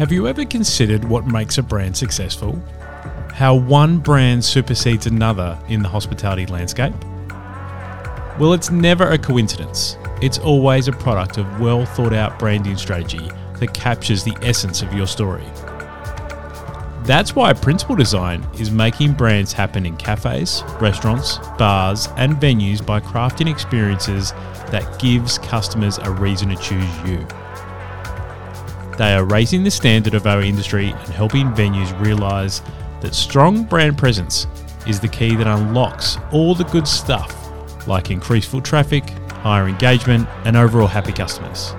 Have you ever considered what makes a brand successful? How one brand supersedes another in the hospitality landscape? Well, it's never a coincidence. It's always a product of well thought out branding strategy that captures the essence of your story. That's why Principle Design is making brands happen in cafes, restaurants, bars, and venues by crafting experiences that gives customers a reason to choose you. They are raising the standard of our industry and helping venues realize that strong brand presence is the key that unlocks all the good stuff like increased foot traffic, higher engagement, and overall happy customers.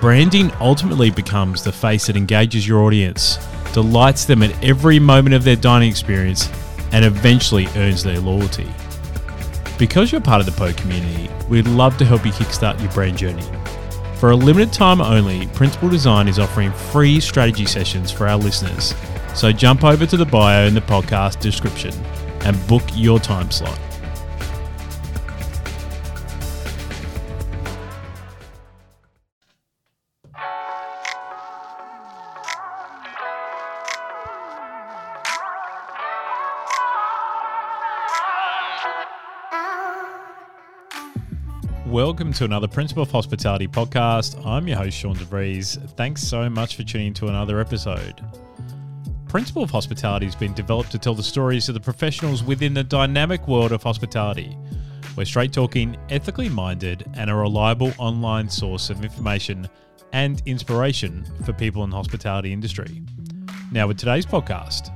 Branding ultimately becomes the face that engages your audience, delights them at every moment of their dining experience, and eventually earns their loyalty. Because you're part of the PO community, we'd love to help you kickstart your brand journey. For a limited time only, Principle Design is offering free strategy sessions for our listeners. So jump over to the bio in the podcast description and book your time slot. Welcome to another Principle of Hospitality podcast. I'm your host, Sean DeVries. Thanks so much for tuning to another episode. Principle of Hospitality has been developed to tell the stories of the professionals within the dynamic world of hospitality. We're straight talking, ethically minded, and a reliable online source of information and inspiration for people in the hospitality industry. Now, with today's podcast,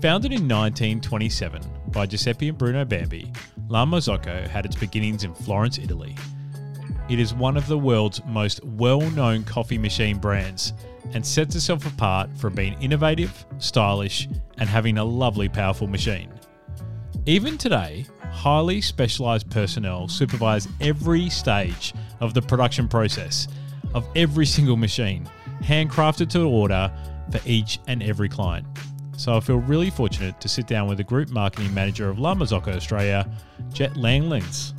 founded in 1927 by Giuseppe and Bruno Bambi, La Marzocco had its beginnings in Florence, Italy. It is one of the world's most well known coffee machine brands and sets itself apart from being innovative, stylish, and having a lovely, powerful machine. Even today, highly specialised personnel supervise every stage of the production process of every single machine, handcrafted to order for each and every client. So I feel really fortunate to sit down with the group marketing manager of La Marzocco Australia, Jet Langlands.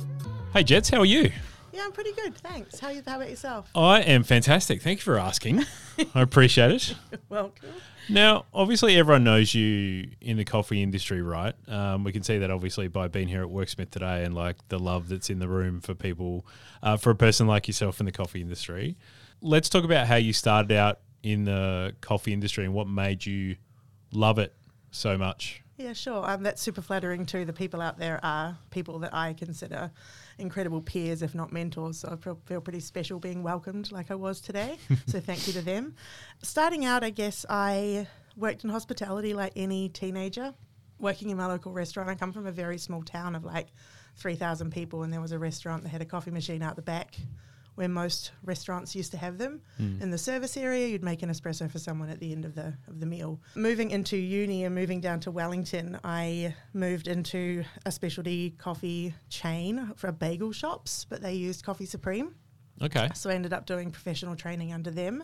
Hey Jets, how are you? Yeah, I'm pretty good. Thanks. How, you, how about yourself? I am fantastic. Thank you for asking. I appreciate it. Welcome. Now, obviously, everyone knows you in the coffee industry, right? Um, we can see that obviously by being here at Worksmith today and like the love that's in the room for people, uh, for a person like yourself in the coffee industry. Let's talk about how you started out in the coffee industry and what made you love it so much. Yeah, sure. Um, that's super flattering too. The people out there are people that I consider incredible peers, if not mentors. So I feel, feel pretty special being welcomed like I was today. so thank you to them. Starting out, I guess I worked in hospitality like any teenager, working in my local restaurant. I come from a very small town of like 3,000 people, and there was a restaurant that had a coffee machine out the back where most restaurants used to have them. Mm. In the service area, you'd make an espresso for someone at the end of the of the meal. Moving into uni and moving down to Wellington, I moved into a specialty coffee chain for bagel shops, but they used Coffee Supreme. Okay. So I ended up doing professional training under them.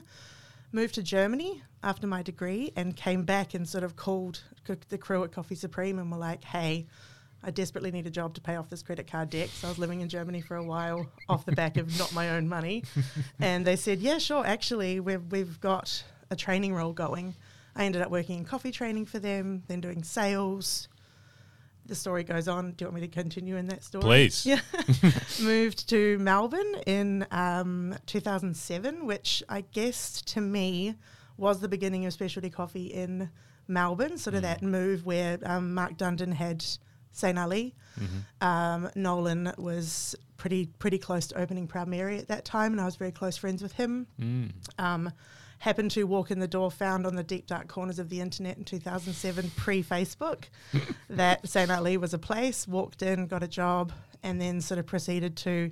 Moved to Germany after my degree and came back and sort of called the crew at Coffee Supreme and were like, "Hey, I desperately need a job to pay off this credit card debt. So I was living in Germany for a while off the back of not my own money. and they said, yeah, sure, actually, we've, we've got a training role going. I ended up working in coffee training for them, then doing sales. The story goes on. Do you want me to continue in that story? Please. Yeah. Moved to Melbourne in um, 2007, which I guess to me was the beginning of specialty coffee in Melbourne, sort of mm. that move where um, Mark Dundon had St. Ali. Mm-hmm. Um, Nolan was pretty pretty close to opening Proud Mary at that time, and I was very close friends with him. Mm. Um, happened to walk in the door, found on the deep dark corners of the internet in 2007, pre Facebook, that St. Ali was a place. Walked in, got a job, and then sort of proceeded to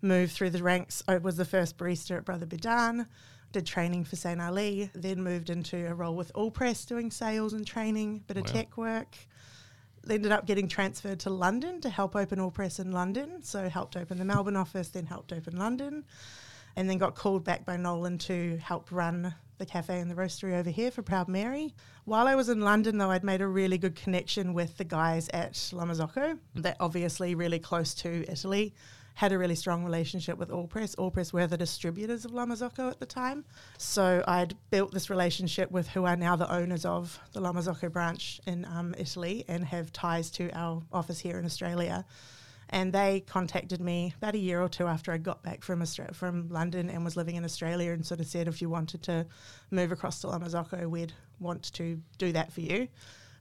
move through the ranks. I was the first barista at Brother Budan. Did training for St. Ali, then moved into a role with Allpress doing sales and training, bit wow. of tech work ended up getting transferred to London to help open Allpress in London. So helped open the Melbourne office, then helped open London, and then got called back by Nolan to help run the cafe and the roastery over here for Proud Mary. While I was in London, though, I'd made a really good connection with the guys at La Marzocco. They're obviously really close to Italy. Had a really strong relationship with Allpress. Allpress were the distributors of La Marzocco at the time. So I'd built this relationship with who are now the owners of the La Marzocco branch in um, Italy and have ties to our office here in Australia. And they contacted me about a year or two after I got back from Australia, from London and was living in Australia and sort of said if you wanted to move across to La Marzocco, we'd want to do that for you.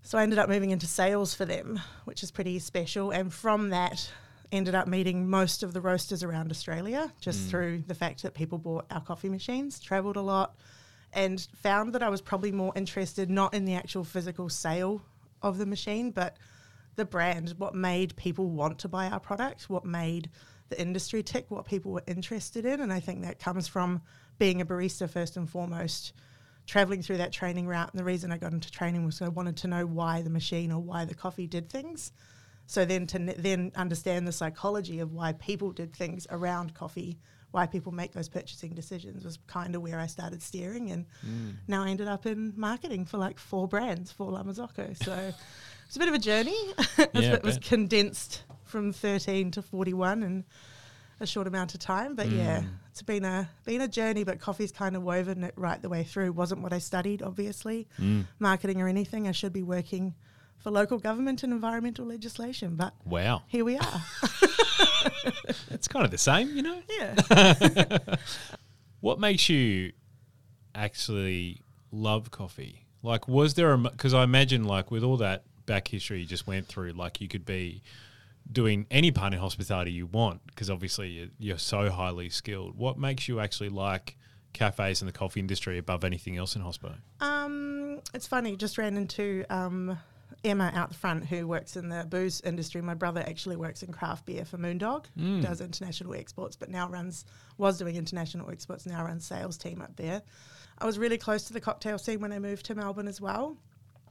So I ended up moving into sales for them, which is pretty special. And from that, ended up meeting most of the roasters around Australia just mm. through the fact that people bought our coffee machines, travelled a lot, and found that I was probably more interested not in the actual physical sale of the machine, but the brand, what made people want to buy our product, what made the industry tick, what people were interested in. And I think that comes from being a barista first and foremost, traveling through that training route. And the reason I got into training was I wanted to know why the machine or why the coffee did things. So then to then understand the psychology of why people did things around coffee, why people make those purchasing decisions was kind of where I started steering. And mm. now I ended up in marketing for like four brands for La Marzocco. So it's a bit of a journey. yeah, it was condensed from 13 to 41 in a short amount of time. But mm. yeah, it's been a been a journey. But coffee's kind of woven it right the way through. wasn't what I studied, obviously, mm. marketing or anything. I should be working for local government and environmental legislation. But wow, here we are. it's kind of the same, you know. Yeah. what makes you actually love coffee? Like, was there a because I imagine like with all that back history you just went through, like you could be doing any part in hospitality you want because obviously you're so highly skilled. What makes you actually like cafes and the coffee industry above anything else in hospitality? Um, it's funny. Just ran into um, Emma out the front who works in the booze industry. My brother actually works in craft beer for Moondog, mm. does international exports, but now runs was doing international exports. Now runs sales team up there. I was really close to the cocktail scene when I moved to Melbourne as well.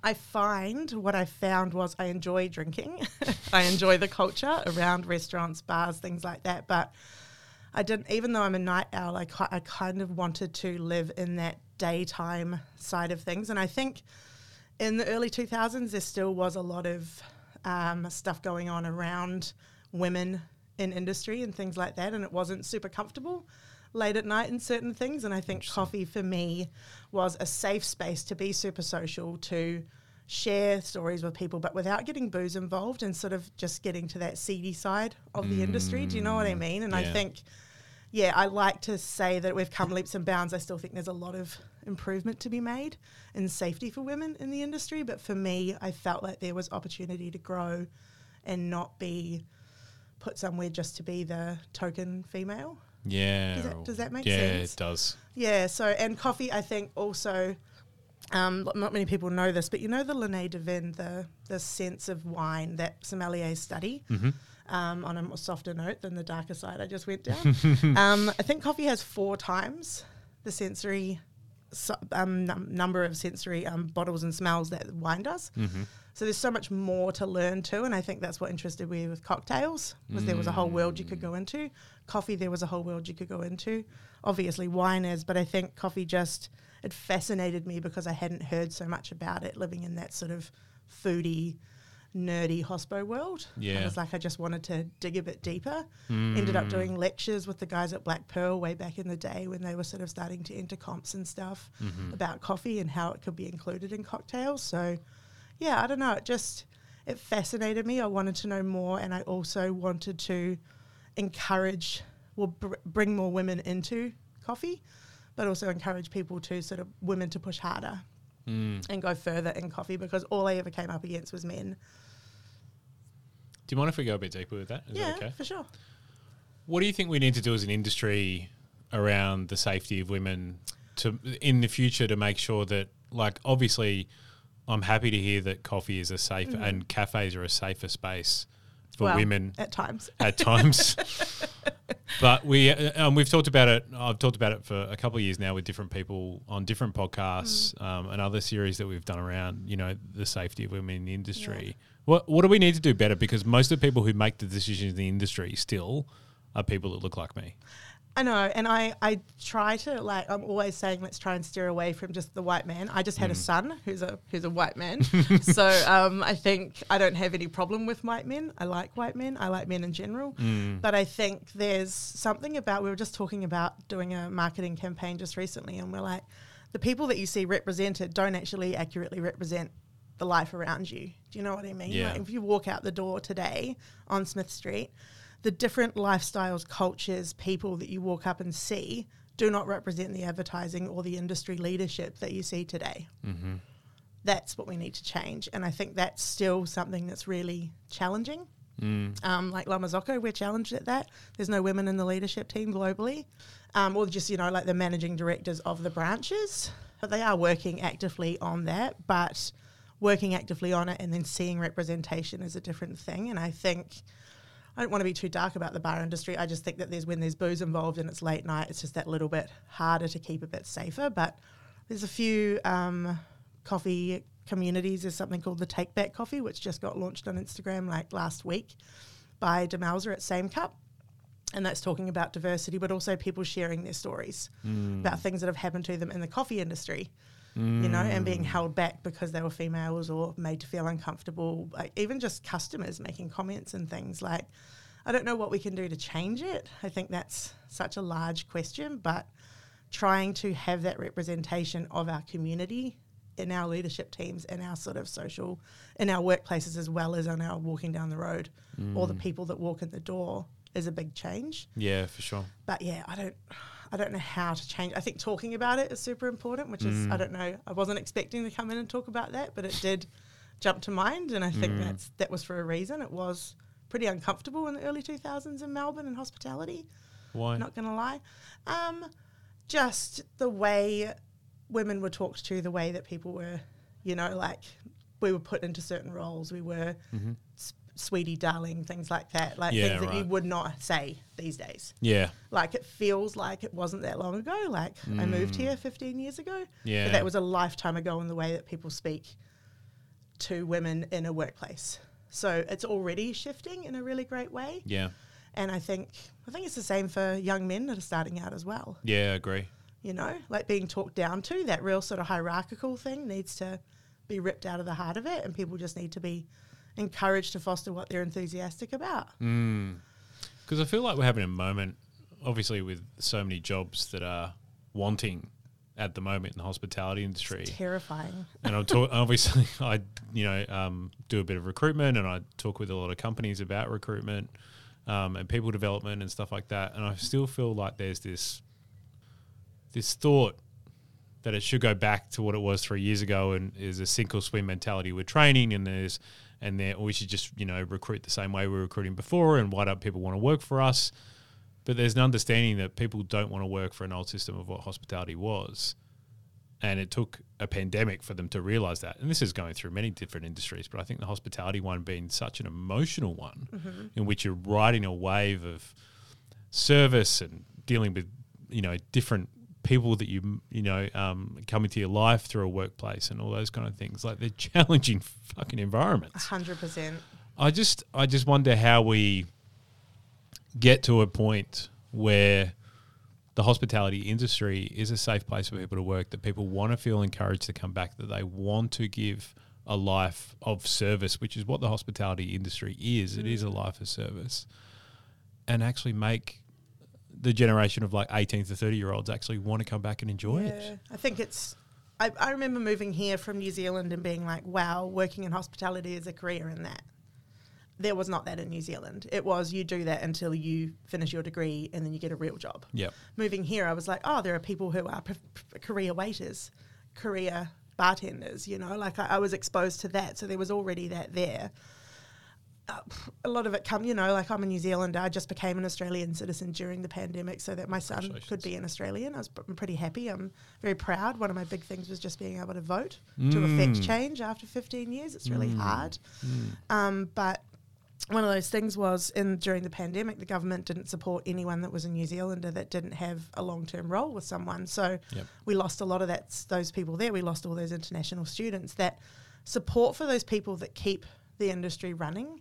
I find what I found was I enjoy drinking. I enjoy the culture around restaurants, bars, things like that. But I didn't, even though I'm a night owl, I, I kind of wanted to live in that daytime side of things. And I think in the early 2000s, there still was a lot of um, stuff going on around women in industry and things like that. And it wasn't super comfortable late at night in certain things. And I think coffee for me was a safe space to be super social, to share stories with people, but without getting booze involved and sort of just getting to that seedy side of mm. the industry. Do you know what I mm, mean? And yeah. I think, yeah, I like to say that we've come leaps and bounds. I still think there's a lot of improvement to be made in safety for women in the industry. But for me, I felt like there was opportunity to grow and not be put somewhere just to be the token female. Yeah. Does that, does that make yeah, sense? Yeah, it does. Yeah. So, and coffee, I think also, um, not many people know this, but you know the Le Nez du Vin, the the sense of wine that sommeliers study. Mm-hmm. Um, on a more softer note than the darker side I just went down. um, I think coffee has four times the sensory um, num- number of sensory um, bottles and smells that wine does. Mm-hmm. So there's so much more to learn too, and I think that's what interested me with cocktails was mm. there was a whole world you could go into. Coffee, there was a whole world you could go into. Obviously, wine is, but I think coffee just it fascinated me because I hadn't heard so much about it living in that sort of foodie nerdy hospo world. Yeah. I was like, I just wanted to dig a bit deeper. Mm. Ended up doing lectures with the guys at Black Pearl way back in the day when they were sort of starting to enter comps and stuff mm-hmm. about coffee and how it could be included in cocktails. So yeah, I don't know. It just it fascinated me. I wanted to know more, and I also wanted to encourage, well, br- bring more women into coffee, but also encourage people to sort of women to push harder mm. and go further in coffee because all I ever came up against was men. Do you mind if we go a bit deeper with that? Is yeah, that okay? for sure. What do you think we need to do as an industry around the safety of women to in the future to make sure that, like, obviously I'm happy to hear that coffee is a safe mm-hmm. and cafes are a safer space for well, women at times. At times. but we uh, um, we've talked about it. I've talked about it for a couple of years now with different people on different podcasts mm. um, and other series that we've done around you know the safety of women in the industry. Yeah. What what do we need to do better? Because most of the people who make the decisions in the industry still are people that look like me. I know, and I, I try to like I'm always saying let's try and steer away from just the white man. I just had a son who's a who's a white man, so um, I think I don't have any problem with white men. I like white men. I like men in general, but I think there's something about we were just talking about doing a marketing campaign just recently, and we're like the people that you see represented don't actually accurately represent the life around you. Do you know what I mean? Yeah. Like if you walk out the door today on Smith Street, the different lifestyles, cultures, people that you walk up and see do not represent the advertising or the industry leadership that you see today. Mm-hmm. That's what we need to change. And I think that's still something that's really challenging. Mm. Um, like La Marzocco, we're challenged at that. There's no women in the leadership team globally, um, or just you know like the managing directors of the branches. But they are working actively on that. But working actively on it and then seeing representation is a different thing. And I think I don't want to be too dark about the bar industry. I just think that there's when there's booze involved and it's late night, it's just that little bit harder to keep a bit safer. But there's a few um, coffee communities. There's something called the Take Back Coffee, which just got launched on Instagram like last week by Demelza at Same Cup. And that's talking about diversity, but also people sharing their stories about things that have happened to them in the coffee industry, you know, and being mm. held back because they were females or made to feel uncomfortable. Like even just customers making comments and things like, I don't know what we can do to change it. I think that's such a large question, but trying to have that representation of our community in our leadership teams, in our sort of social, in our workplaces, as well as on our walking down the road, or the mm. people that walk in the door, is a big change. Yeah, for sure. But yeah, I don't, I don't know how to change. I think talking about it is super important, which is I mm. don't know. I wasn't expecting to come in and talk about that, but it did jump to mind, and I think mm. that's that was for a reason. It was pretty uncomfortable in the early 2000s in Melbourne and hospitality. Why? Not gonna lie, um, just the way women were talked to, the way that people were, you know, like we were put into certain roles. We were s- sweetie, darling, things like that, like Yeah, things that you would not say these days. yeah. Like it feels like it wasn't that long ago. Like I moved here 15 years ago. Mm. Yeah. But that was a lifetime ago in the way that people speak to women in a workplace. So it's already shifting in a really great way. Yeah. And I think I think it's the same for young men that are starting out as well. Yeah, I agree. You know, like being talked down to, that real sort of hierarchical thing needs to be ripped out of the heart of it, and people just need to be encouraged to foster what they're enthusiastic about. Because I feel like we're having a moment, obviously, with so many jobs that are wanting at the moment in the hospitality industry. Terrifying. and I talk obviously I you know um, do a bit of recruitment and I talk with a lot of companies about recruitment um, and people development and stuff like that and I still feel like there's this this thought that it should go back to what it was three years ago and is a sink or swim mentality with training and there's and there we should just you know recruit the same way we were recruiting before and why don't people want to work for us? But there's an understanding that people don't want to work for an old system of what hospitality was. And it took a pandemic for them to realize that. And this is going through many different industries, but I think the hospitality one being such an emotional one, mm-hmm. in which you're riding a wave of service and dealing with you know different people that you you know um, come into your life through a workplace and all those kind of things. Like they're challenging fucking environments. hundred percent. I just I just wonder how we get to a point where the hospitality industry is a safe place for people to work, that people want to feel encouraged to come back, that they want to give a life of service, which is what the hospitality industry is. It is a life of service. And actually make the generation of like 18 to 30 year olds actually want to come back and enjoy it. I think it's. I, I remember moving here from New Zealand and being like, wow, working in hospitality is a career in that. There was not that in New Zealand. It was you do that until you finish your degree and then you get a real job. Yep. Moving here, I was like, oh, there are people who are p- p- career waiters, career bartenders, you know, like I, I was exposed to that. So there was already that there. A lot of it come, you know, like I'm a New Zealander. I just became an Australian citizen during the pandemic so that my son could be an Australian. I was p- I'm pretty happy. I'm very proud. One of my big things was just being able to vote to mm. affect change after 15 years. It's really mm. hard. Mm. Um, but one of those things was in during the pandemic, the government didn't support anyone that was a New Zealander that didn't have a long term role with someone. So Yep. we lost a lot of that those people there. We lost all those international students. That support for those people that keep the industry running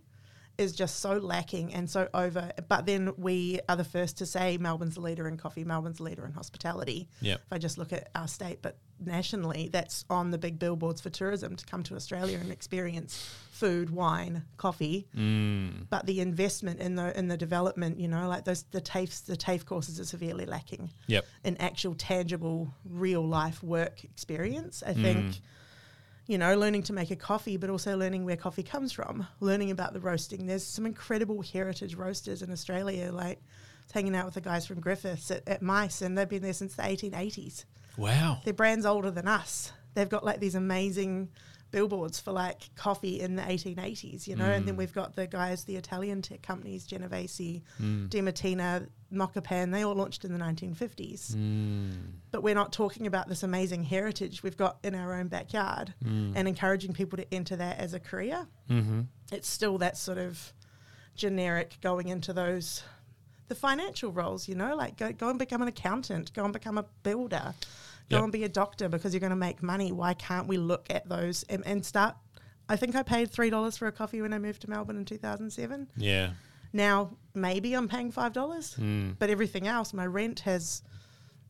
is just so lacking and so over. But then we are the first to say Melbourne's the leader in coffee, Melbourne's the leader in hospitality. Yep. If I just look at our state, but nationally, that's on the big billboards for tourism to come to Australia and experience food, wine, coffee. Mm. But the investment in the in the development, you know, like those the TAFEs, the TAFE courses are severely lacking Yep. an actual tangible real life work experience. I think, you know, learning to make a coffee, but also learning where coffee comes from, learning about the roasting. There's some incredible heritage roasters in Australia, like hanging out with the guys from Griffiths at, at MICE, and they've been there since the 1880s. Wow. Their brand's older than us. They've got like these amazing billboards for like coffee in the 1880s, you know, and then we've got the guys, the Italian tech companies, Genovese, Demartina, Mocopan, they all launched in the 1950s Mm. but we're not talking about this amazing heritage we've got in our own backyard and encouraging people to enter that as a career. Mm-hmm. It's still that sort of generic going into those the financial roles, you know, like go, go and become an accountant, go and become a builder, go Yep. and be a doctor because you're going to make money. Why can't we look at those and, and start? I think I paid three dollars for a coffee when I moved to Melbourne in 2007. Yeah. Now maybe I'm paying five dollars, Mm. but everything else, my rent has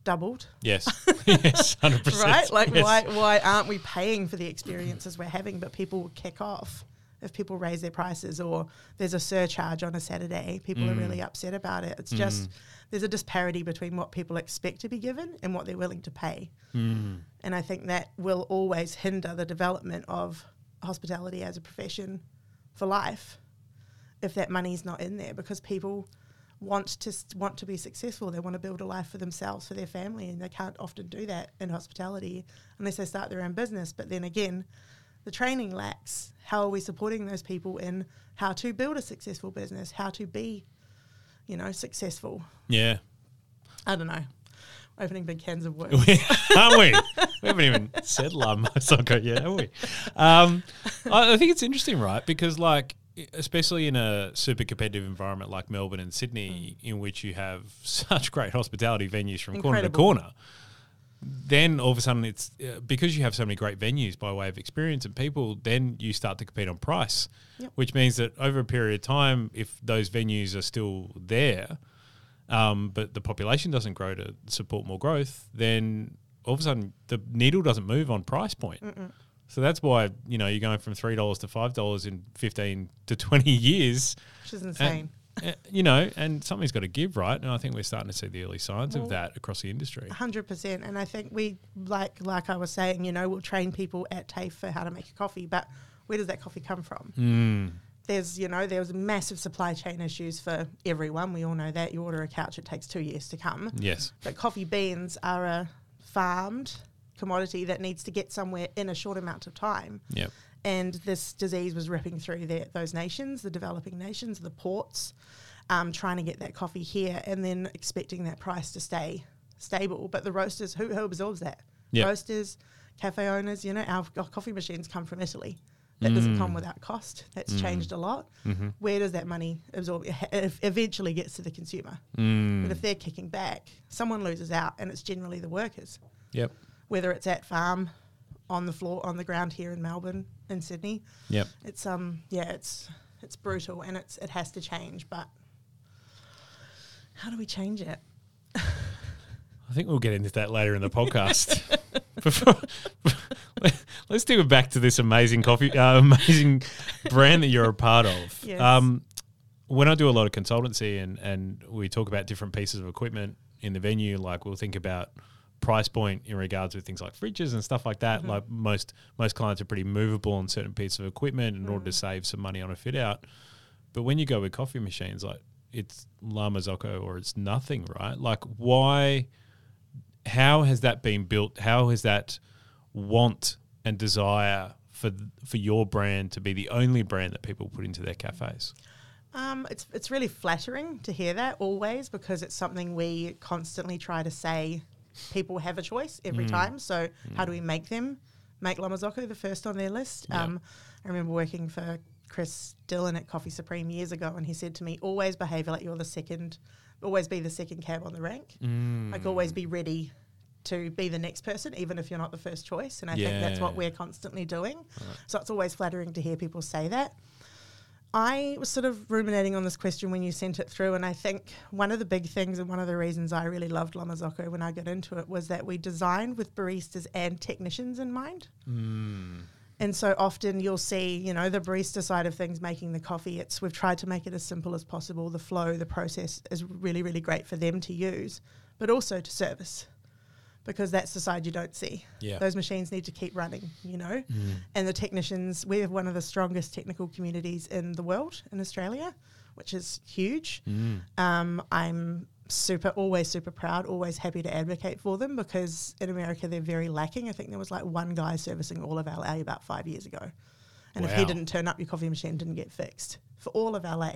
doubled Yes. yes. Hundred percent. right? Like, yes. why why aren't we paying for the experiences we're having? But people will kick off if people raise their prices or there's a surcharge on a Saturday. People are Mm. really upset about it. It's just there's a disparity between what people expect to be given and what they're willing to pay, Mm. and I think that will always hinder the development of hospitality as a profession for life if that money's not in there because people want to want to be successful. They want to build a life for themselves, for their family, and they can't often do that in hospitality unless they start their own business. But then again, the training lacks. How are we supporting those people in how to build a successful business, how to be, you know, successful? Yeah. I don't know. Opening big cans of worms. Aren't we? We haven't even said La Marzocco yet, have we? Um, I, I think it's interesting, right? Because, like, especially in a super competitive environment like Melbourne and Sydney, in which you have such great hospitality venues from corner to corner, then all of a sudden it's uh, because you have so many great venues by way of experience and people, then you start to compete on price, Yep. which means that over a period of time, if those venues are still there, um, but the population doesn't grow to support more growth, then all of a sudden the needle doesn't move on price point. So that's why you know you're going from three dollars to five dollars in fifteen to twenty years. which is insane. Uh, you know, and something's got to give, right? And I think we're starting to see the early signs Well- of that across the industry. hundred percent. And I think we like like I was saying, you know, we'll train people at TAFE for how to make a coffee, but where does that coffee come from? Mm. There's you know, there was massive supply chain issues for everyone. We all know that. You order a couch, it takes two years to come. Yes. But coffee beans are a farmed commodity that needs to get somewhere in a short amount of time. Yep. And this disease was ripping through their, those nations, the developing nations, the ports, um, trying to get that coffee here and then expecting that price to stay stable. But the roasters, who, who absorbs that? Yep. Roasters, cafe owners, you know, our, our coffee machines come from Italy. That doesn't come without cost. That's changed a lot. Where does that money absorb? It eventually gets to the consumer. Mm. But if they're kicking back, someone loses out, and it's generally the workers Yep. whether it's at farm, on the floor, on the ground here in Melbourne, in Sydney. Yep. It's um yeah, it's it's brutal and it's it has to change, but how do we change it? I think we'll get into that later in the podcast. Before, let's do it back to this amazing coffee, uh, amazing brand that you're a part of. Yes. Um, when I do a lot of consultancy and, and we talk about different pieces of equipment in the venue, like we'll think about price point in regards with things like fridges and stuff like that. Like most most clients are pretty movable on certain pieces of equipment in order to save some money on a fit out. But when you go with coffee machines, like it's La Marzocco or it's nothing, right? Like why? How has that been built? How has that want and desire for for your brand to be the only brand that people put into their cafes? Um, it's it's really flattering to hear that always because it's something we constantly try to say. People have a choice every mm. time. So how do we mm. make them make La the first on their list? Yeah. Um, I remember working for Chris Dillon at Coffee Supreme years ago, and he said to me, "Always behave like you're the second. Always be the second cab on the rank. Like always be mm. ready." To be the next person, even if you're not the first choice. And I think that's what we're constantly doing. So it's always flattering to hear people say that. I was sort of ruminating on this question when you sent it through, and I think one of the big things and one of the reasons I really loved La Marzocco when I got into it was that we designed with baristas and technicians in mind. Mm. And so often you'll see, you know, the barista side of things making the coffee. It's we've tried to make it as simple as possible. The flow, the process is really, really great for them to use, but also to service because that's the side you don't see. Yeah. Those machines need to keep running, you know. And the technicians, we have one of the strongest technical communities in the world in Australia, which is huge. Um, I'm super, always super proud, always happy to advocate for them because in America they're very lacking. I think there was like one guy servicing all of LA about five years ago. And if he didn't turn up, your coffee machine didn't get fixed for all of LA.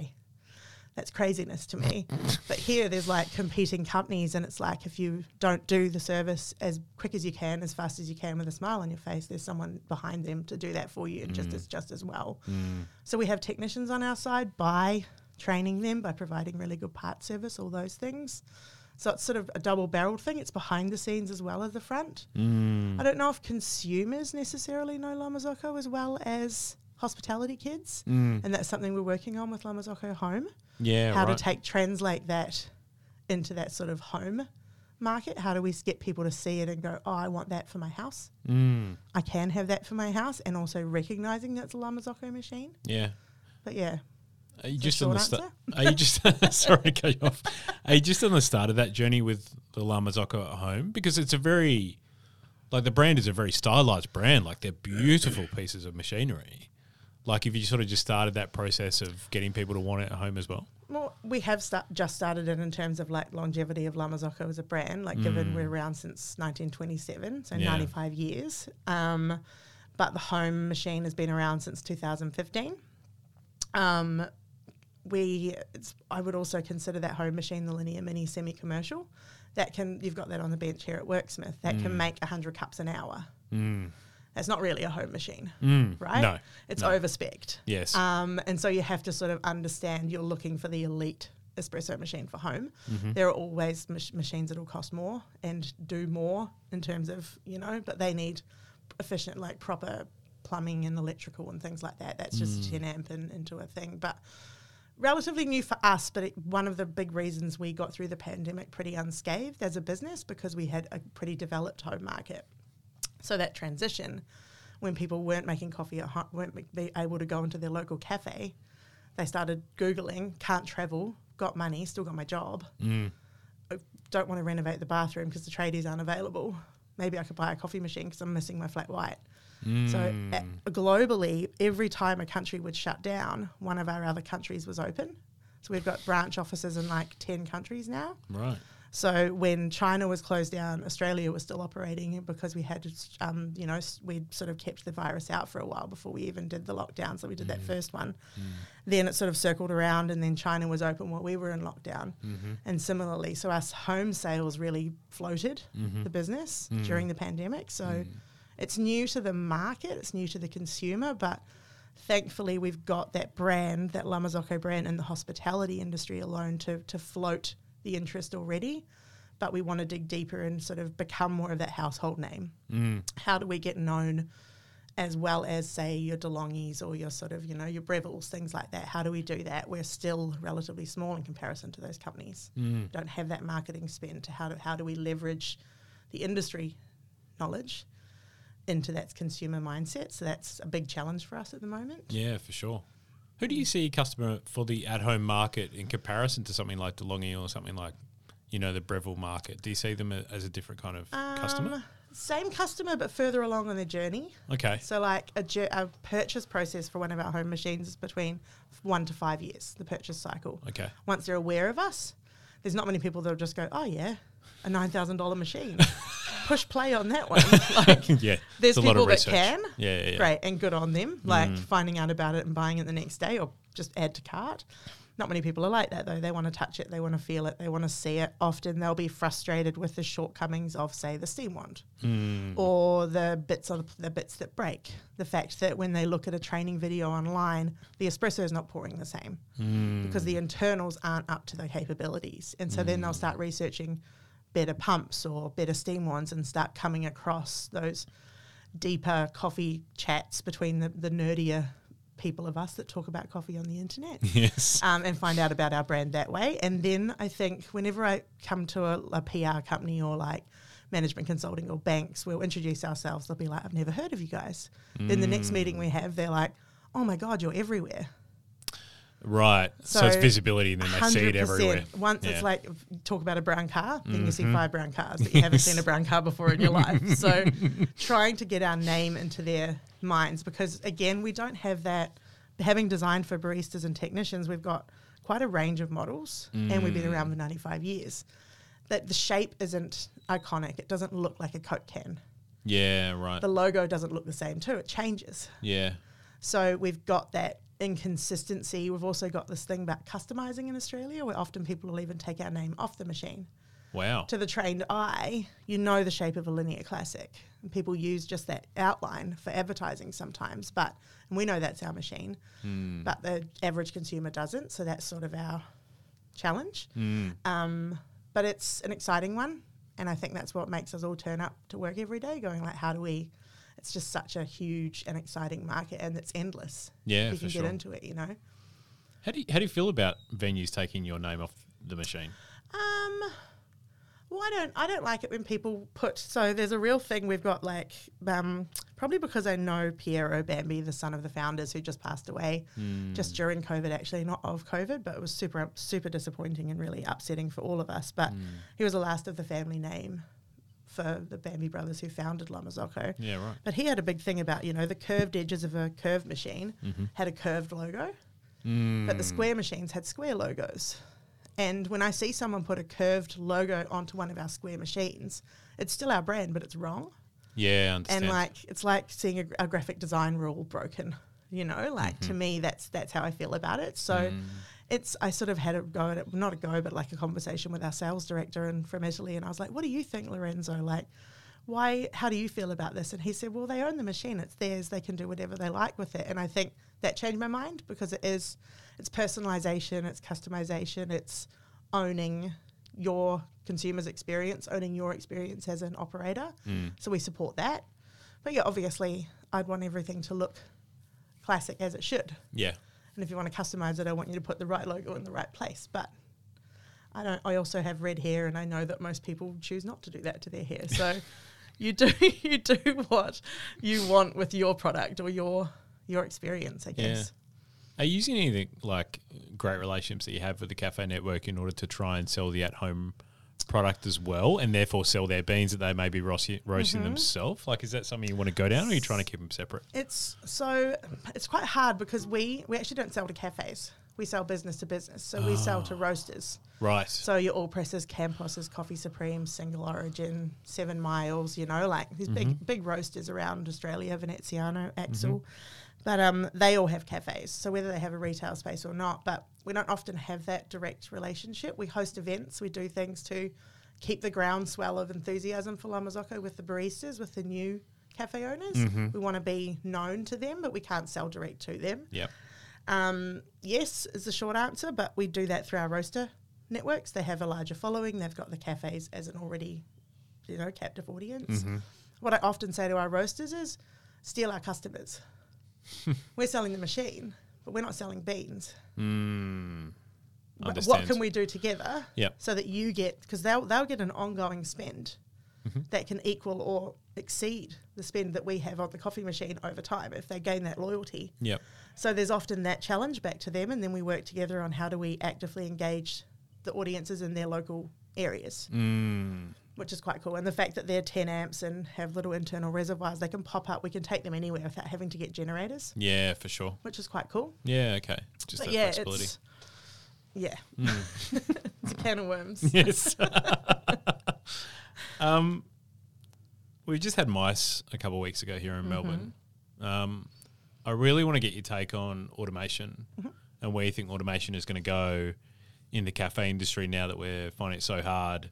That's craziness to me. but here there's like competing companies, and it's like if you don't do the service as quick as you can, as fast as you can with a smile on your face, there's someone behind them to do that for you and just as just as well. So we have technicians on our side by training them, by providing really good part service, all those things. So it's sort of a double barreled thing. It's behind the scenes as well as the front. Mm. I don't know if consumers necessarily know La Marzocco as well as hospitality kids. Mm. And that's something we're working on with La Marzocco Home. Yeah, how right. to take translate that into that sort of home market. How do we get people to see it and go, oh, I want that for my house. Mm. I can have that for my house, and also recognizing that's a La Marzocco machine. Yeah. But yeah, Are you just on the start? Are you just sorry to cut you off? Are you just on the start of that journey with the La Marzocco at home? Because it's a very like the brand is a very stylized brand. Like they're beautiful pieces of machinery. Like if you sort of just started that process of getting people to want it at home as well. Well, we have start, just started it in terms of like longevity of La Marzocco as a brand. Like, given we're around since 1927, so Yeah. 95 years. Um, but the home machine has been around since 2015. Um, we, it's, I would also consider that home machine the Linea Mini semi-commercial. That can you've got that on the bench here at Worksmith. That can make 100 cups an hour. That's not really a home machine, right? No, it's no. overspec'd. Yes. Um, and so you have to sort of understand you're looking for the elite espresso machine for home. Mm-hmm. There are always mach- machines that will cost more and do more in terms of, you know, but they need efficient, like proper plumbing and electrical and things like that. That's just Mm. 10 amp and into a thing. But relatively new for us, but it, one of the big reasons we got through the pandemic pretty unscathed as a business because we had a pretty developed home market. So that transition, when people weren't making coffee at home, weren't be able to go into their local cafe, they started googling, can't travel, got money, still got my job. Mm. I don't want to renovate the bathroom because the tradies aren't available. Maybe I could buy a coffee machine because I'm missing my flat white. So Mm. uh, globally, every time a country would shut down, one of our other countries was open. So we've got branch offices in like 10 countries now. right. So when China was closed down, Australia was still operating because we had, um, you know, we'd sort of kept the virus out for a while before we even did the lockdown. So we did that mm. first one. Mm. Then it sort of circled around, and then China was open while we were in lockdown. Mm-hmm. And similarly, so us home sales really floated mm-hmm. the business mm. during the pandemic. So it's new to the market, it's new to the consumer, but thankfully we've got that brand, that La Marzocco brand in the hospitality industry alone to, to float the interest already. But we want to dig deeper and sort of become more of that household name. Mm. How do we get known as well as, say, your DeLonghi's or your sort of, you know, your Breville's, things like that? How do we do that? We're still relatively small in comparison to those companies. Mm. Don't have that marketing spend. How do, how do we leverage the industry knowledge into that consumer mindset? So that's a big challenge for us at the moment. Yeah, for sure. Who do you see a customer for the at-home market in comparison to something like DeLonghi or something like, you know, the Breville market? Do you see them as a different kind of customer? Um, Same customer, but further along on their journey. Okay. So, like a, a purchase process for one of our home machines is between one to five years, the purchase cycle. Okay. Once they're aware of us, there's not many people that'll just go, oh, yeah, a $9,000 machine. Push play on that one. like, yeah. there's it's a lot people that can. Yeah, yeah, yeah. Great, and good on them. Like finding out about it and buying it the next day or just add to cart. Not many people are like that though. They want to touch it, they want to feel it, they want to see it. Often they'll be frustrated with the shortcomings of, say, the steam wand Mm. or the bits of the bits that break. The fact that when they look at a training video online, the espresso is not pouring the same Mm. because the internals aren't up to their capabilities. And so then they'll start researching better pumps or better steam wands and start coming across those deeper coffee chats between the, the nerdier people of us that talk about coffee on the internet. Yes. um, and find out about our brand that way. And then I think whenever I come to a, a PR company or like management consulting or banks, we'll introduce ourselves. They'll be like, I've never heard of you guys. Then the next meeting we have, they're like, oh my God, you're everywhere. Right. So, it's visibility and then they see it everywhere. Once Yeah. Mm-hmm. it's like talk about a brown car, then you see five brown cars, but you haven't seen a brown car before in your life. So trying to get our name into their minds because again, we don't have that. Having designed for baristas and technicians, we've got quite a range of models, and we've been Mm. around for 95 years. That the shape isn't iconic; it doesn't look like a Coke can. Yeah, right. The logo doesn't look the same too; it changes. yeah. So we've got that inconsistency. We've also got this thing about customizing in Australia, where often people will even take our name off the machine. Wow. To the trained eye, you know the shape of a Linea Classic. And people use just that outline for advertising sometimes, but and we know that's our machine, Hmm. but the average consumer doesn't. So that's sort of our challenge. Hmm. Um, but it's an exciting one, and I think that's what makes us all turn up to work every day, going like, how do we? It's just such a huge and exciting market, and it's endless. Yeah, you for can sure. get into it, you know. How do you, how do you feel about venues taking your name off the machine? Um, well, I don't. I don't like it when people put. So there's a real thing we've got. Like, um, probably because I know Piero Bambi, the son of the founders, who just passed away just during COVID. Actually, not of COVID, but it was super, super disappointing and really upsetting for all of us. But he was the last of the family name for the Bambi brothers who founded La Marzocco. Yeah, right. But he had a big thing about you know the curved edges of a curved machine mm-hmm. had a curved logo mm. but the square machines had square logos. And when I see someone put a curved logo onto one of our square machines, it's still our brand, but it's wrong. Yeah, I understand. And like it's like seeing a, a graphic design rule broken. You know, like to mm-hmm. me, that's that's how I feel about it. So. Mm. It's. I sort of had a go at it, not a go, but like a conversation with our sales director and from Italy, and I was like, "What do you think, Lorenzo? Like, why? How do you feel about this?" And he said, "Well, they own the machine; it's theirs. They can do whatever they like with it." And I think that changed my mind because it is, it's personalization, it's customization, it's owning your consumer's experience, owning your experience as an operator. Mm. So we support that. But yeah, obviously, I'd want everything to look classic as it should. yeah. And if you want to customize it, I want you to put the right logo in the right place. But I don't. I also have red hair, and I know that most people choose not to do that to their hair. So you do you do what you want with your product or your your experience, I guess. Are you using anything like great relationships that you have with the cafe network in order to try and sell the at home product as well, and therefore sell their beans that they may be roasting, roasting Mm-hmm. themselves? Like, is that something you want to go down, or are you trying to keep them separate? It's so it's quite hard because we we actually don't sell to cafes. We sell business to business. So we sell to ah. roasters. Right. So your Allpresses, Camposes, Coffee Supreme, Single Origin, Seven Miles, you know, like these big mm-hmm. big roasters around Australia, Veneziano, Axil. Mm-hmm. But um, they all have cafes. So whether they have a retail space or not, but we don't often have that direct relationship. We host events, we do things to keep the groundswell of enthusiasm for La Marzocco with the baristas, with the new cafe owners. We want to be known to them, but we can't sell direct to them. Yep. Um, yes, is the short answer, but we do that through our roaster networks. They have a larger following. They've got the cafes as an already, you know, captive audience. What I often say to our roasters is, steal our customers. we're selling the machine, but we're not selling beans. Mm. What can we do together Yep. so that you get because they'll they'll get an ongoing spend that can equal or exceed the spend that we have on the coffee machine over time if they gain that loyalty. Yep. So there's often that challenge back to them, and then we work together on how do we actively engage the audiences in their local areas, Mm. Which is quite cool. And the fact that they're 10 amps and have little internal reservoirs, they can pop up. We can take them anywhere without having to get generators, Yeah, for sure. which is quite cool. Yeah. Okay. Just But yeah, flexibility. it's yeah, it's a can of worms. yes. um, we just had MICE a couple of weeks ago here in Melbourne. Um, I really want to get your take on automation and where you think automation is going to go in the cafe industry now that we're finding it so hard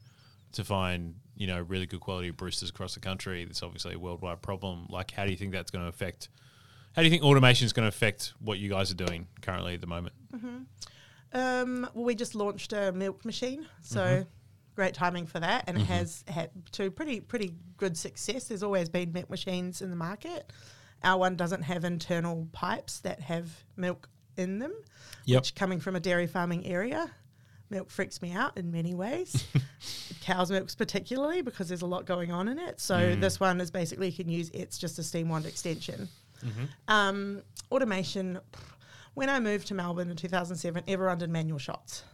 to find you know really good quality baristas across the country. It's obviously a worldwide problem. Like, how do you think that's going to affect? How do you think automation is going to affect what you guys are doing currently at the moment? Um, well, we just launched a milk machine, so Mm-hmm. great timing for that, and it has had to pretty pretty good success. There's always been milk machines in the market, Our one doesn't have internal pipes that have milk in them, Yep. which coming from a dairy farming area, milk freaks me out in many ways. Cow's milks particularly because there's a lot going on in it. So Mm. this one is basically you can use it's just a steam wand extension. Mm-hmm. Um, automation. When I moved to Melbourne in 2007, everyone did manual shots,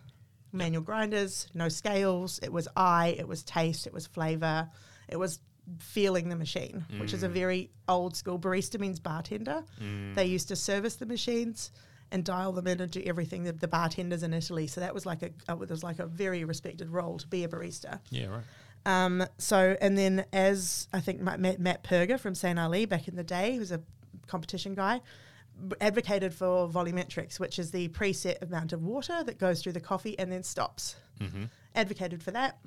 manual grinders, no scales. It was eye, it was taste, it was flavor, it was feeling the machine, which is a very old school. Barista means bartender. They used to service the machines and dial them in and do everything. The, the bartenders in Italy, so that was like a uh, it was like a very respected role to be a barista. Yeah, right. Um, so, and then as I think Matt, Matt Perger from St. Ali back in the day, who's a competition guy, advocated for volumetrics, which is the preset amount of water that goes through the coffee and then stops. Advocated for that.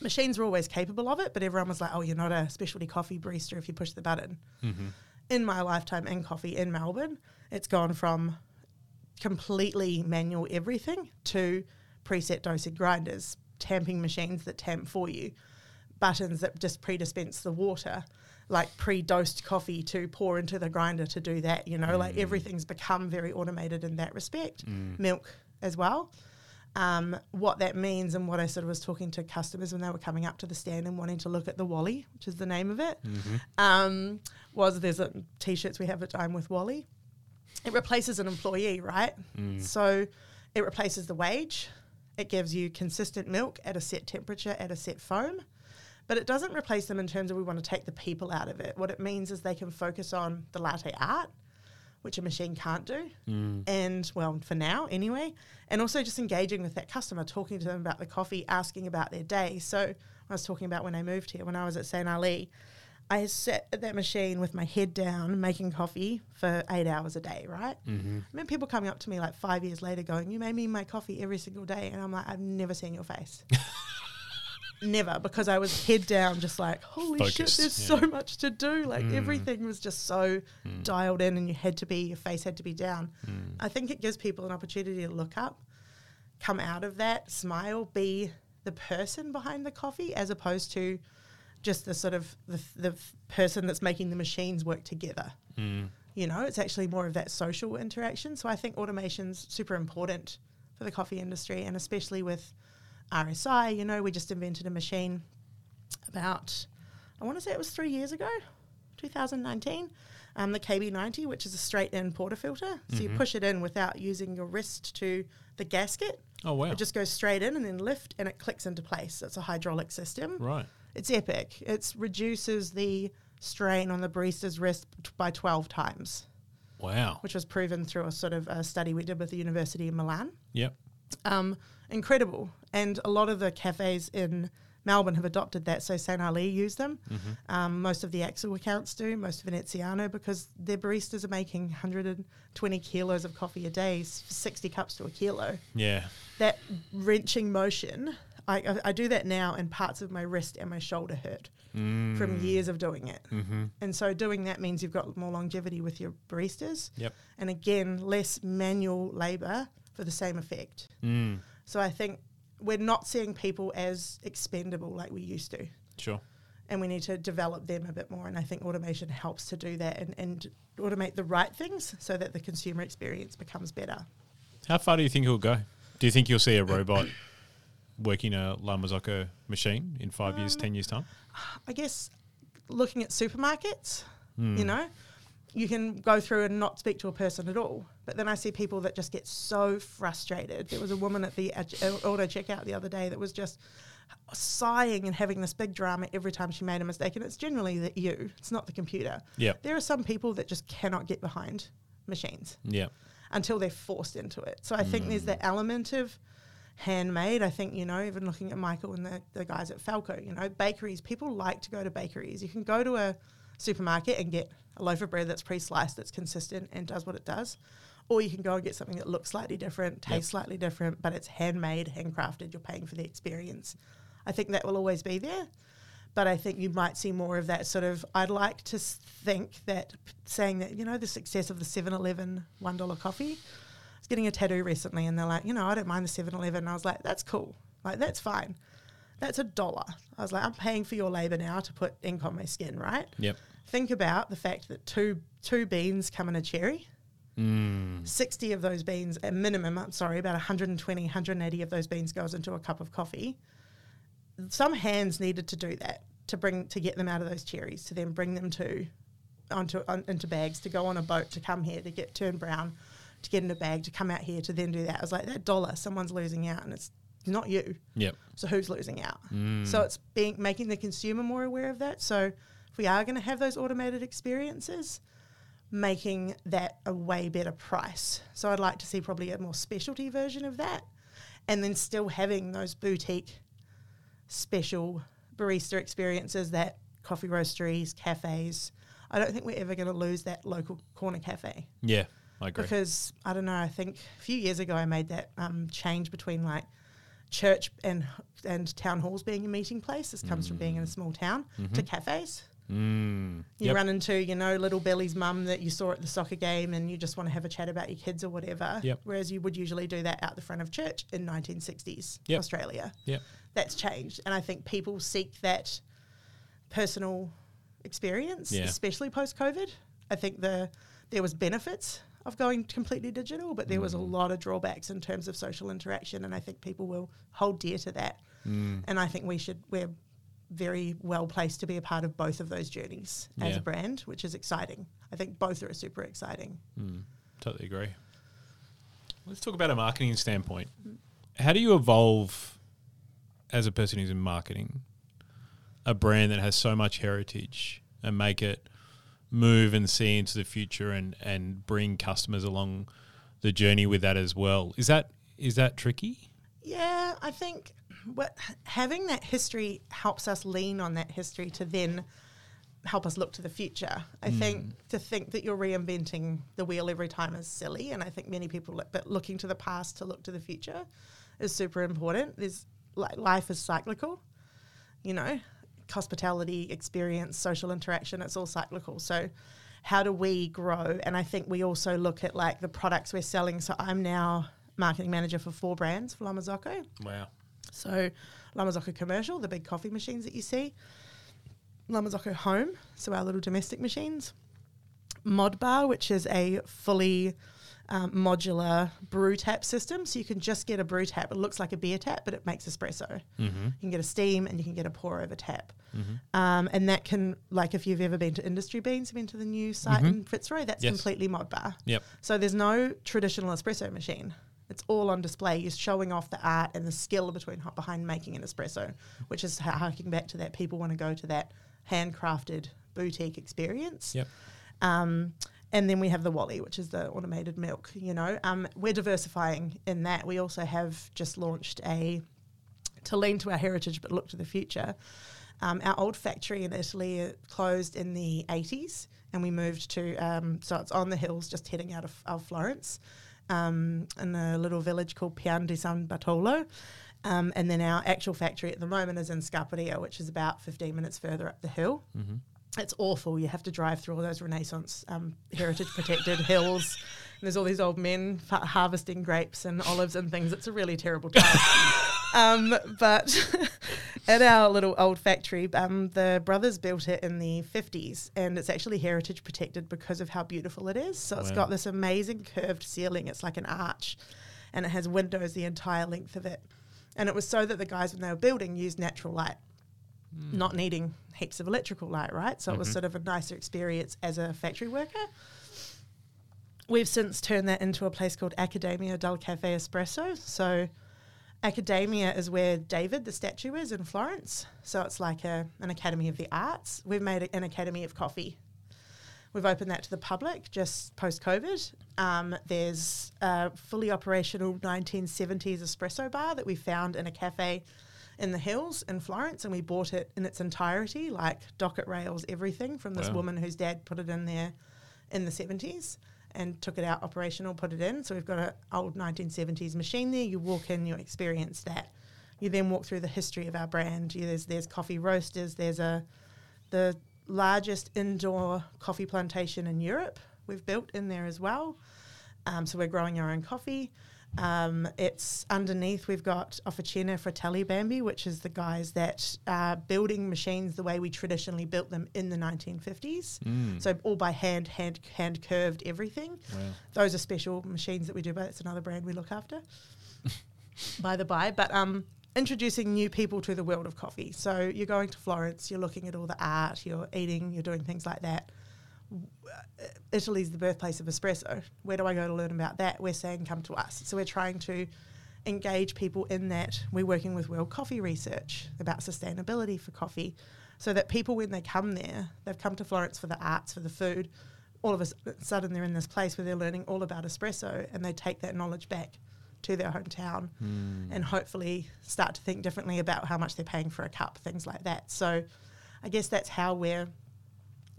Machines were always capable of it, but everyone was like, oh, you're not a specialty coffee barista if you push the button. In my lifetime in coffee in Melbourne, it's gone from completely manual everything to preset dosing grinders, tamping machines that tamp for you, buttons that just pre-dispense the water, like pre-dosed coffee to pour into the grinder to do that. You know, like everything's become very automated in that respect. Milk as well. Um, what that means and what I sort of was talking to customers when they were coming up to the stand and wanting to look at the Wally, which is the name of it, um, was there's a t-shirts we have at I'm with Wally it replaces an employee, right? Mm. So it replaces the wage. It gives you consistent milk at a set temperature, at a set foam. But it doesn't replace them in terms of we want to take the people out of it. What it means is they can focus on the latte art, which a machine can't do. Mm. And, well, for now anyway. And also just engaging with that customer, talking to them about the coffee, asking about their day. So I was talking about when I moved here, when I was at St. Ali, I sat at that machine with my head down making coffee for eight hours a day, right? Mm-hmm. I mean, people coming up to me like five years later going, You made me my coffee every single day. And I'm like, I've never seen your face. never, because I was head down, just like, Holy shit, there's yeah. so much to do. Like, mm. everything was just so mm. dialed in, and you had to be, your face had to be down. Mm. I think it gives people an opportunity to look up, come out of that, smile, be the person behind the coffee as opposed to just the sort of the, the person that's making the machines work together. You know, it's actually more of that social interaction. So I think automation's super important for the coffee industry, and especially with RSI. You know, we just invented a machine about, I want to say it was three years ago, 2019. Um, the KB90, which is a straight in portafilter. So you push it in without using your wrist to the gasket. Oh, wow. It just goes straight in and then lift and it clicks into place. It's a hydraulic system. right. It's epic. It reduces the strain on the barista's wrist by 12 times, Wow. which was proven through a sort of a study we did with the University of Milan. Yep. Um, incredible. And a lot of the cafes in Melbourne have adopted that. So St. Ali use them. Um, most of the Axil accounts do, most of Veneziano, because their baristas are making 120 kilos of coffee a day, 60 cups to a kilo. Yeah. That wrenching motion, I, I, do that now, and parts of my wrist and my shoulder hurt from years of doing it. Mm-hmm. And so doing that means you've got more longevity with your baristas. Yep. And again, less manual labor for the same effect. Mm. So I think we're not seeing people as expendable like we used to. Sure. And we need to develop them a bit more. And I think automation helps to do that and, and automate the right things so that the consumer experience becomes better. How far do you think it'll go? Do you think you'll see a robot working a La Marzocco machine in five years, Um, ten years time? I guess looking at supermarkets, Hmm. you know, you can go through and not speak to a person at all. But then I see people that just get so frustrated. There was a woman at the auto checkout the other day that was just sighing and having this big drama every time she made a mistake. And it's generally that you, it's not the computer. Yep. There are some people that just cannot get behind machines Yep. until they're forced into it. So I think there's that element of handmade. I think, you know, even looking at Michael and the, the guys at Falco, you know, bakeries, people like to go to bakeries. You can go to a supermarket and get a loaf of bread that's pre sliced, that's consistent and does what it does. Or you can go and get something that looks slightly different, tastes slightly different, but it's handmade, handcrafted. You're paying for the experience. I think that will always be there. But I think you might see more of that sort of. I'd like to think that saying that, you know, the success of the 7 Eleven $1 coffee. Getting a tattoo recently and they're like, you know, I don't mind the 7 Eleven. And I was like, that's cool. Like, that's fine. That's a dollar. I was like, I'm paying for your labor now to put ink on my skin, right? Yep. Think about the fact that two two beans come in a cherry. Mm. 60 of those beans, at minimum, I'm sorry, about 120, 180 of those beans goes into a cup of coffee. Some hands needed to do that to bring to get them out of those cherries, to then bring them to onto on, into bags, to go on a boat, to come here, to get turned brown, to get in a bag, to come out here, to then do that. I was like, that dollar, someone's losing out, and it's not you. Yep. So who's losing out? Mm. So it's being making the consumer more aware of that. So if we are going to have those automated experiences, making that a way better price. So I'd like to see probably a more specialty version of that, and then still having those boutique special barista experiences that coffee roasteries, cafes. I don't think we're ever going to lose that local corner cafe Yeah, I agree. because I don't know. I think a few years ago I made that um, change between like church and and town halls being a meeting place. This comes from being in a small town to cafes. Mm. You Yep. run into you know little Billy's mum that you saw at the soccer game, and you just want to have a chat about your kids or whatever. Yep. Whereas you would usually do that out the front of church in 1960s Yep. Australia. Yep. That's changed, and I think people seek that personal experience, Yeah. especially post COVID. I think the there was benefits of going completely digital, but there was Mm. a lot of drawbacks in terms of social interaction, and I think people will hold dear to that. Mm. And I think we should we're very well placed to be a part of both of those journeys as Yeah. a brand, which is exciting. I think both are super exciting. Mm, totally agree. Let's talk about a marketing standpoint. How do you evolve as a person who's in marketing a brand that has so much heritage and make it move and see into the future and, and bring customers along the journey with that as well? Is that is that tricky? Yeah, I think what having that history helps us lean on that history to then help us look to the future. I hmm. think to think that you're reinventing the wheel every time is silly, and I think many people look, but looking to the past to look to the future is super important. There's like life is cyclical, you know, hospitality, experience, social interaction. It's all cyclical. So. How do we grow? And I think we also look at like the products we're selling. So I'm now marketing manager for four brands for La Marzocco. Wow. So La Marzocco Commercial, the big coffee machines that you see. La Marzocco Home, so our little domestic machines. Mod Bar, which is a fully um, modular brew tap system. So you can just get a brew tap. It looks like a beer tap, but it makes espresso. Mm-hmm. You can get a steam and you can get a pour over tap. Um, and that can, like if you've ever been to Industry Beans, been to the new site in Fitzroy, that's Yes. completely Mod Bar. Yep. So there's no traditional espresso machine. It's all on display. You're showing off the art and the skill between behind making an espresso, which is harking back to that. People want to go to that handcrafted boutique experience. Yep. Um, and then we have the Wally, which is the automated milk. You know, um, we're diversifying in that. We also have just launched a to lean to our heritage but look to the future. Um, our old factory in Italy uh, closed in the 80s, and we moved to um, so it's on the hills, just heading out of, of Florence, um, in a little village called Pian di San Bartolo. Um, and then our actual factory at the moment is in Scarperia, which is about 15 minutes further up the hill. Mm-hmm. It's awful. You have to drive through all those Renaissance um, heritage protected hills. And there's all these old men fa- harvesting grapes and olives and things. It's a really terrible time. um, but at our little old factory, um, the brothers built it in the 50s and it's actually heritage protected because of how beautiful it is. So it's got this amazing curved ceiling. It's like an arch and it has windows the entire length of it. And it was so that the guys, when they were building, used natural light not needing heaps of electrical light, right? So it was Mhm. sort of a nicer experience as a factory worker. We've since turned that into a place called Accademia del Caffè Espresso. So Academia is where David, the statue, is in Florence. So it's like a, an academy of the arts. We've made it an academy of coffee. We've opened that to the public just post COVID. Um, there's a fully operational 1970s espresso bar that we found in a cafe in the hills in Florence, and we bought it in its entirety, like docket rails, everything from this Wow. woman whose dad put it in there in the 70s and took it out operational, put it in. So we've got an old 1970s machine there. You walk in, you experience that. You then walk through the history of our brand. You, there's there's coffee roasters. There's a the largest indoor coffee plantation in Europe. We've built in there as well. Um, so we're growing our own coffee. Um, it's underneath. We've got Officina Fratelli Bambi, which is the guys that are building machines the way we traditionally built them in the 1950s. Mm. So all by hand, hand, hand curved everything. Wow. Those are special machines that we do, but it's another brand we look after. by the by, but um, introducing new people to the world of coffee. So you're going to Florence, you're looking at all the art, you're eating, you're doing things like that. Uh, Italy's the birthplace of espresso. Where do I go to learn about that? We're saying come to us. So we're trying to engage people in that. We're working with World Coffee Research about sustainability for coffee so that people, when they come there, they've come to Florence for the arts, for the food. All of a sudden, they're in this place where they're learning all about espresso and they take that knowledge back to their hometown Mm. and hopefully start to think differently about how much they're paying for a cup, things like that. So I guess that's how we're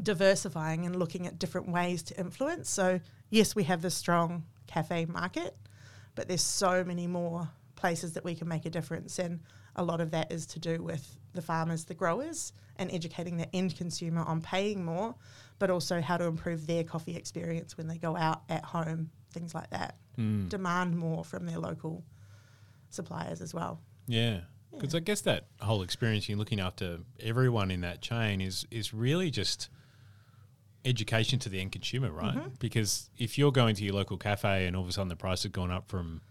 diversifying and looking at different ways to influence. So yes, we have the strong cafe market, but there's so many more places that we can make a difference and a lot of that is to do with the farmers, the growers, and educating the end consumer on paying more, but also how to improve their coffee experience when they go out at home, things like that. Mm. Demand more from their local suppliers as well. Yeah. Because I guess that whole experience, you're looking after everyone in that chain, is is really just education to the end consumer, right? Mm-hmm. Because if you're going to your local cafe and all of a sudden the price has gone up from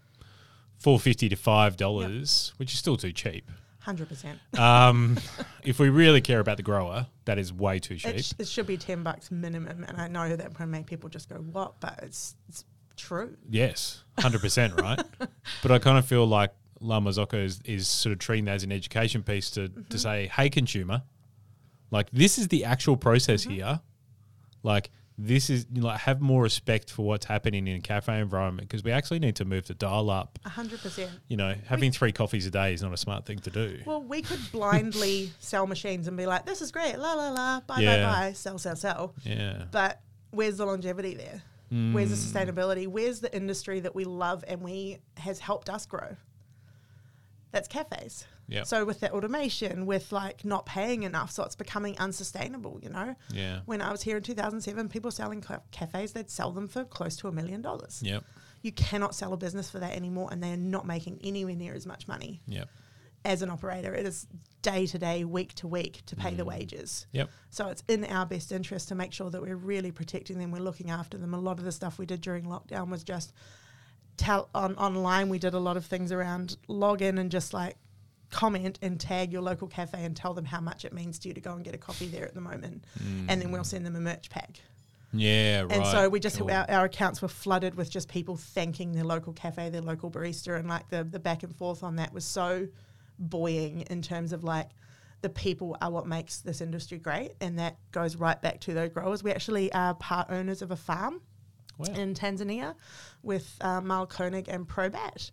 four fifty to five dollars, which is still too cheap. Hundred percent. Um, if we really care about the grower, that is way too cheap. It, sh- it should be ten bucks minimum, and I know that can make people just go what, but it's it's true. Yes, hundred percent, right? But I kind of feel like La Marzocco is, is sort of treating that as an education piece to Mm-hmm. to say, hey, consumer, like this is the actual process Mm-hmm. here. Like this is you know, like have more respect for what's happening in a cafe environment because we actually need to move the dial up. hundred percent. You know, having three coffees a day is not a smart thing to do. Well, we could blindly sell machines and be like, "This is great, la la la, buy Yeah. buy buy, sell sell sell." yeah. But where's the longevity there? Where's the Mm. sustainability? Where's the industry that we love and we has helped us grow? That's cafes. Yep. So with that automation, with like not paying enough, so it's becoming unsustainable. You know, Yeah. when I was here in 2007, people selling ca- cafes, they'd sell them for close to a million dollars. Yep. You cannot sell a business for that anymore, and they're not making anywhere near as much money Yep. as an operator. It is day to day, week to week to pay the mm. wages. Yep. So it's in our best interest to make sure that we're really protecting them, we're looking after them. A lot of the stuff we did during lockdown was just tell on online. We did a lot of things around log in and just like comment and tag your local cafe and tell them how much it means to you to go and get a coffee there at the moment, and then we'll mm. send them a merch pack. Yeah. Right. And so we just Cool. our, our accounts were flooded with just people thanking their local cafe, their local barista, and like the the back and forth on that was so buoying in terms of like the people are what makes this industry great, and that goes right back to those growers. We actually are part owners of a farm Wow. in Tanzania with uh, Mahlkönig and Probat,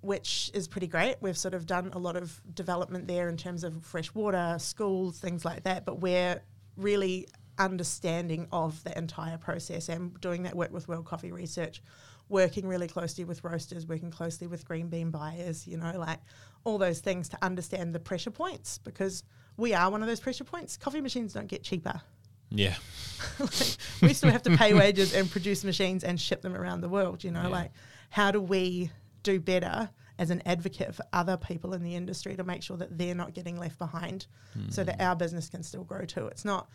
which is pretty great. We've sort of done a lot of development there in terms of fresh water, schools, things like that, but we're really understanding of the entire process and doing that work with World Coffee Research, working really closely with roasters, working closely with green bean buyers, you know, like all those things to understand the pressure points because we are one of those pressure points. Coffee machines don't get cheaper. Yeah. like, we still have to pay wages and produce machines and ship them around the world. You know, Yeah. like how do we do better as an advocate for other people in the industry to make sure that they're not getting left behind, so that our business can still grow too. It's not.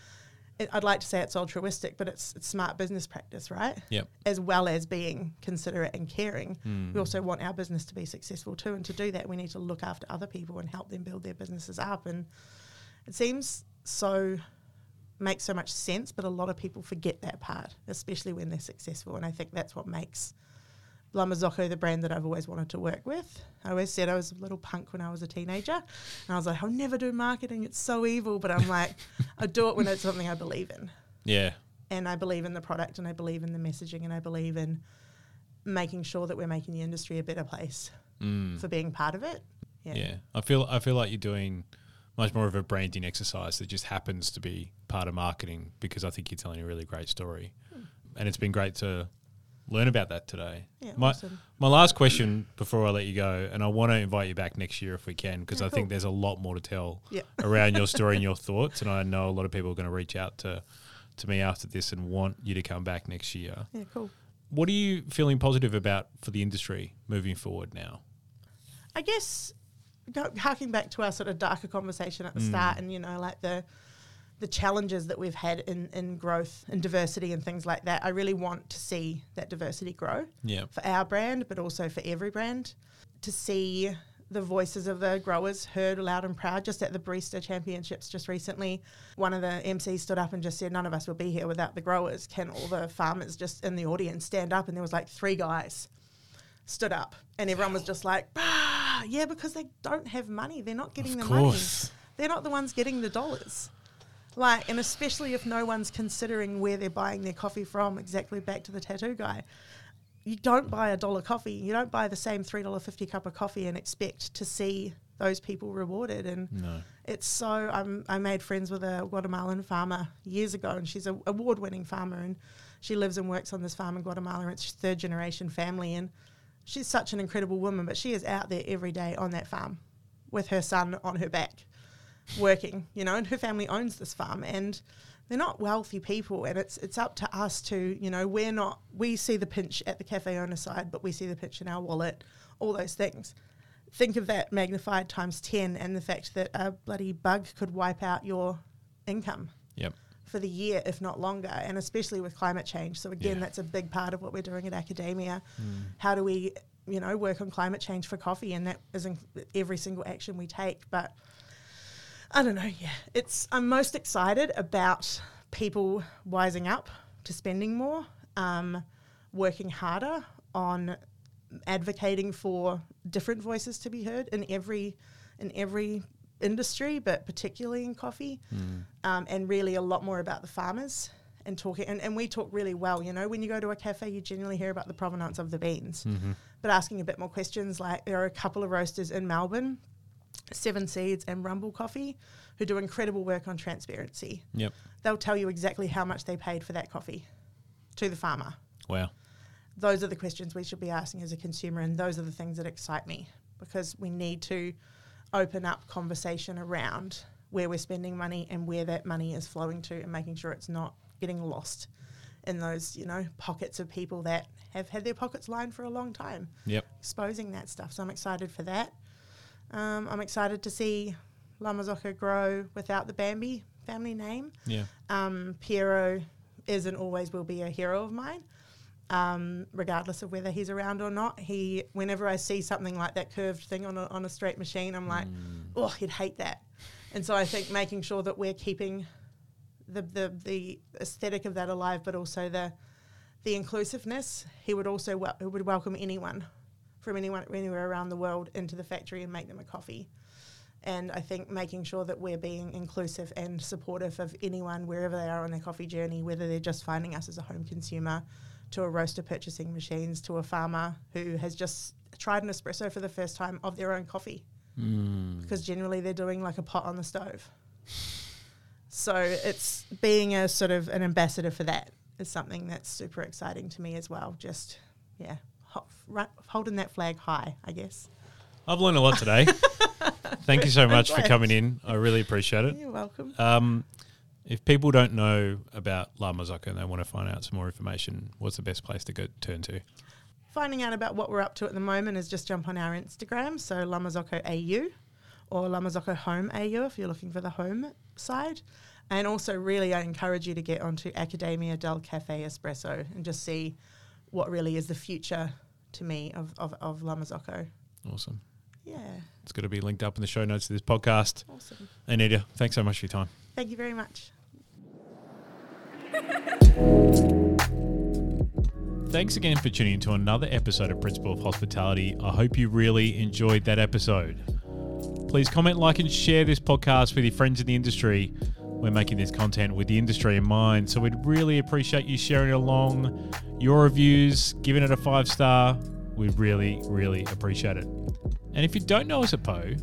It, I'd like to say it's altruistic, but it's, it's smart business practice, right? Yep. As well as being considerate and caring, Mm. we also want our business to be successful too. And to do that, we need to look after other people and help them build their businesses up. And it seems so makes so much sense, but a lot of people forget that part, especially when they're successful. And I think that's what makes La Marzocco the brand that I've always wanted to work with. I always said I was a little punk when I was a teenager, and I was like, I'll never do marketing; it's so evil. But I'm like, I do it when it's something I believe in, Yeah. and I believe in the product, and I believe in the messaging, and I believe in making sure that we're making the industry a better place Mm. for being part of it. Yeah. I feel I feel like you're doing much more of a branding exercise that just happens to be part of marketing because I think you're telling a really great story. Hmm. And it's been great to learn about that today. Yeah, my awesome. my last question before I let you go, and I want to invite you back next year if we can, because Yeah, I think there's a lot more to tell Yeah. around your story and your thoughts. And I know a lot of people are going to reach out to to me after this and want you to come back next year. Yeah, cool. what are you feeling positive about for the industry moving forward now? I guess harking back to our sort of darker conversation at the mm. start, and you know, like the the challenges that we've had in in growth and diversity and things like that. I really want to see that diversity grow Yeah. for our brand, but also for every brand. To see the voices of the growers heard loud and proud. Just at the Barista Championships just recently, one of the MCs stood up and just said, "None of us will be here without the growers." Can all the farmers just in the audience stand up? And there was like three guys stood up, and everyone was just like, "Bah!" "Yeah," because they don't have money. They're not getting Of the course. money. They're not the ones getting the dollars. Like, and especially if no one's considering where they're buying their coffee from. Exactly back to the tattoo guy you don't buy a dollar coffee. You don't buy the same three dollar fifty cup of coffee and expect to see those people rewarded. And No. it's so. I'm, I made friends with a Guatemalan farmer years ago, and she's an award winning farmer, and she lives and works on this farm in Guatemala. It's third generation family, and she's such an incredible woman. But she is out there every day on that farm with her son on her back, working. You know, and her family owns this farm, and they're not wealthy people, and it's it's up to us to you know we're not we see the pinch at the cafe owner side, but we see the pinch in our wallet, all those things. Think of that magnified times ten, and the fact that a bloody bug could wipe out your income Yep. For the year, if not longer, and especially with climate change. So again, Yeah. that's a big part of what we're doing at academia. How do we, you know, work on climate change for coffee, and that is in every single action we take. But I don't know. Yeah, it's I'm most excited about people wising up to spending more, um, working harder on advocating for different voices to be heard in every in every industry, but particularly in coffee, um, and really a lot more about the farmers and talking. And, and we talk really well. You know, when you go to a cafe, you generally hear about the provenance of the beans, but asking a bit more questions. Like there are a couple of roasters in Melbourne, Seven Seeds and Rumble Coffee, who do incredible work on transparency. Yep. They'll tell you exactly how much they paid for that coffee to the farmer Wow. those are the questions we should be asking as a consumer, and those are the things that excite me because we need to open up conversation around where we're spending money and where that money is flowing to, and making sure it's not getting lost in those you know pockets of people that have had their pockets lined for a long time, Yep. exposing that stuff. So I'm excited for that. Um, I'm excited to see La Marzocco grow without the Bambi family name Yeah. um, Piero is and always will be a hero of mine, um, regardless of whether he's around or not. He, whenever I see something like that curved thing on a, on a straight machine, I'm like, oh, he'd hate that. And so I think making sure that we're keeping the, the, the aesthetic of that alive, but also the the inclusiveness. He would also wel- he would welcome anyone from anyone anywhere around the world into the factory and make them a coffee. And I think making sure that we're being inclusive and supportive of anyone wherever they are on their coffee journey, whether they're just finding us as a home consumer, to a roaster purchasing machines, to a farmer who has just tried an espresso for the first time of their own coffee, because generally they're doing like a pot on the stove. So it's being a sort of an ambassador for that is something that's super exciting to me as well. Just yeah, ho- ru- holding that flag high, I guess. I've learned a lot today. Thank you so much for coming in. I really appreciate it. You're welcome. Um, if people don't know about La Marzocco and they want to find out some more information, what's the best place to go turn to? Finding out about what we're up to at the moment is just jump on our Instagram, so La Marzocco AU or La Marzocco Home AU if you're looking for the home side. And also, really, I encourage you to get onto Accademia del Caffè Espresso and just see what really is the future to me of, of, of La Marzocco. Awesome. Yeah, It's going to be linked up in the show notes of this podcast. awesome. Anita, thanks so much for your time. Thank you very much. Thanks again for tuning in to another episode of Principle of Hospitality. I hope you really enjoyed that episode. Please comment, like, and share this podcast with your friends in the industry. We're making this content with the industry in mind, so we'd really appreciate you sharing it along. Your reviews, giving it a five star, we'd really, really appreciate it. And if you don't know us at Poe,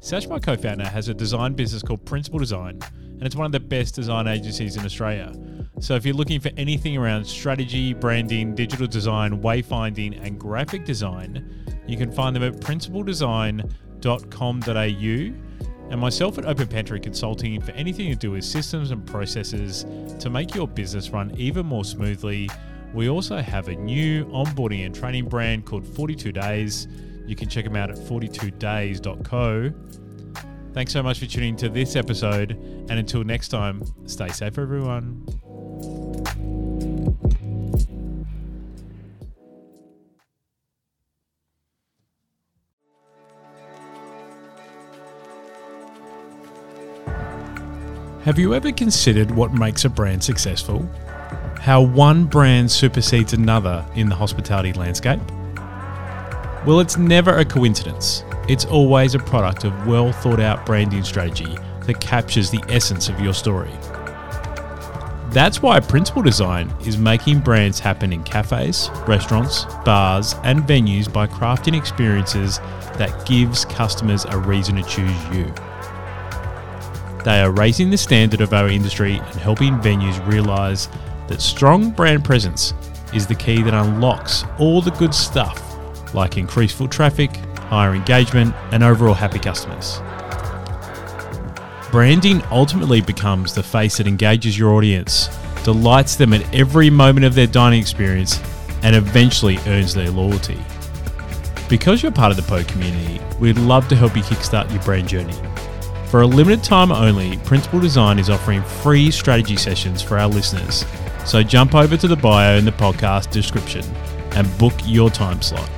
Sash, my co founder, has a design business called Principle Design, and it's one of the best design agencies in Australia. So if you're looking for anything around strategy, branding, digital design, wayfinding, and graphic design, you can find them at principledesign.com.au and myself at Open Pantry Consulting for anything to do with systems and processes to make your business run even more smoothly We also have a new onboarding and training brand called 42 Days. You can check them out at 42days.co. Thanks so much for tuning to this episode. And until next time, stay safe, everyone. Have you ever considered what makes a brand successful? How one brand supersedes another in the hospitality landscape? Well, it's never a coincidence. It's always a product of well thought out branding strategy that captures the essence of your story. That's why Principle Design is making brands happen in cafes, restaurants, bars, and venues by crafting experiences that gives customers a reason to choose you. They are raising the standard of our industry and helping venues realize that strong brand presence is the key that unlocks all the good stuff like increased foot traffic, higher engagement, and overall happy customers. Branding ultimately becomes the face that engages your audience, delights them at every moment of their dining experience, and eventually earns their loyalty. Because you're part of the PO community, we'd love to help you kickstart your brand journey. For a limited time only, Principle Design is offering free strategy sessions for our listeners. So jump over to the bio in the podcast description and book your time slot.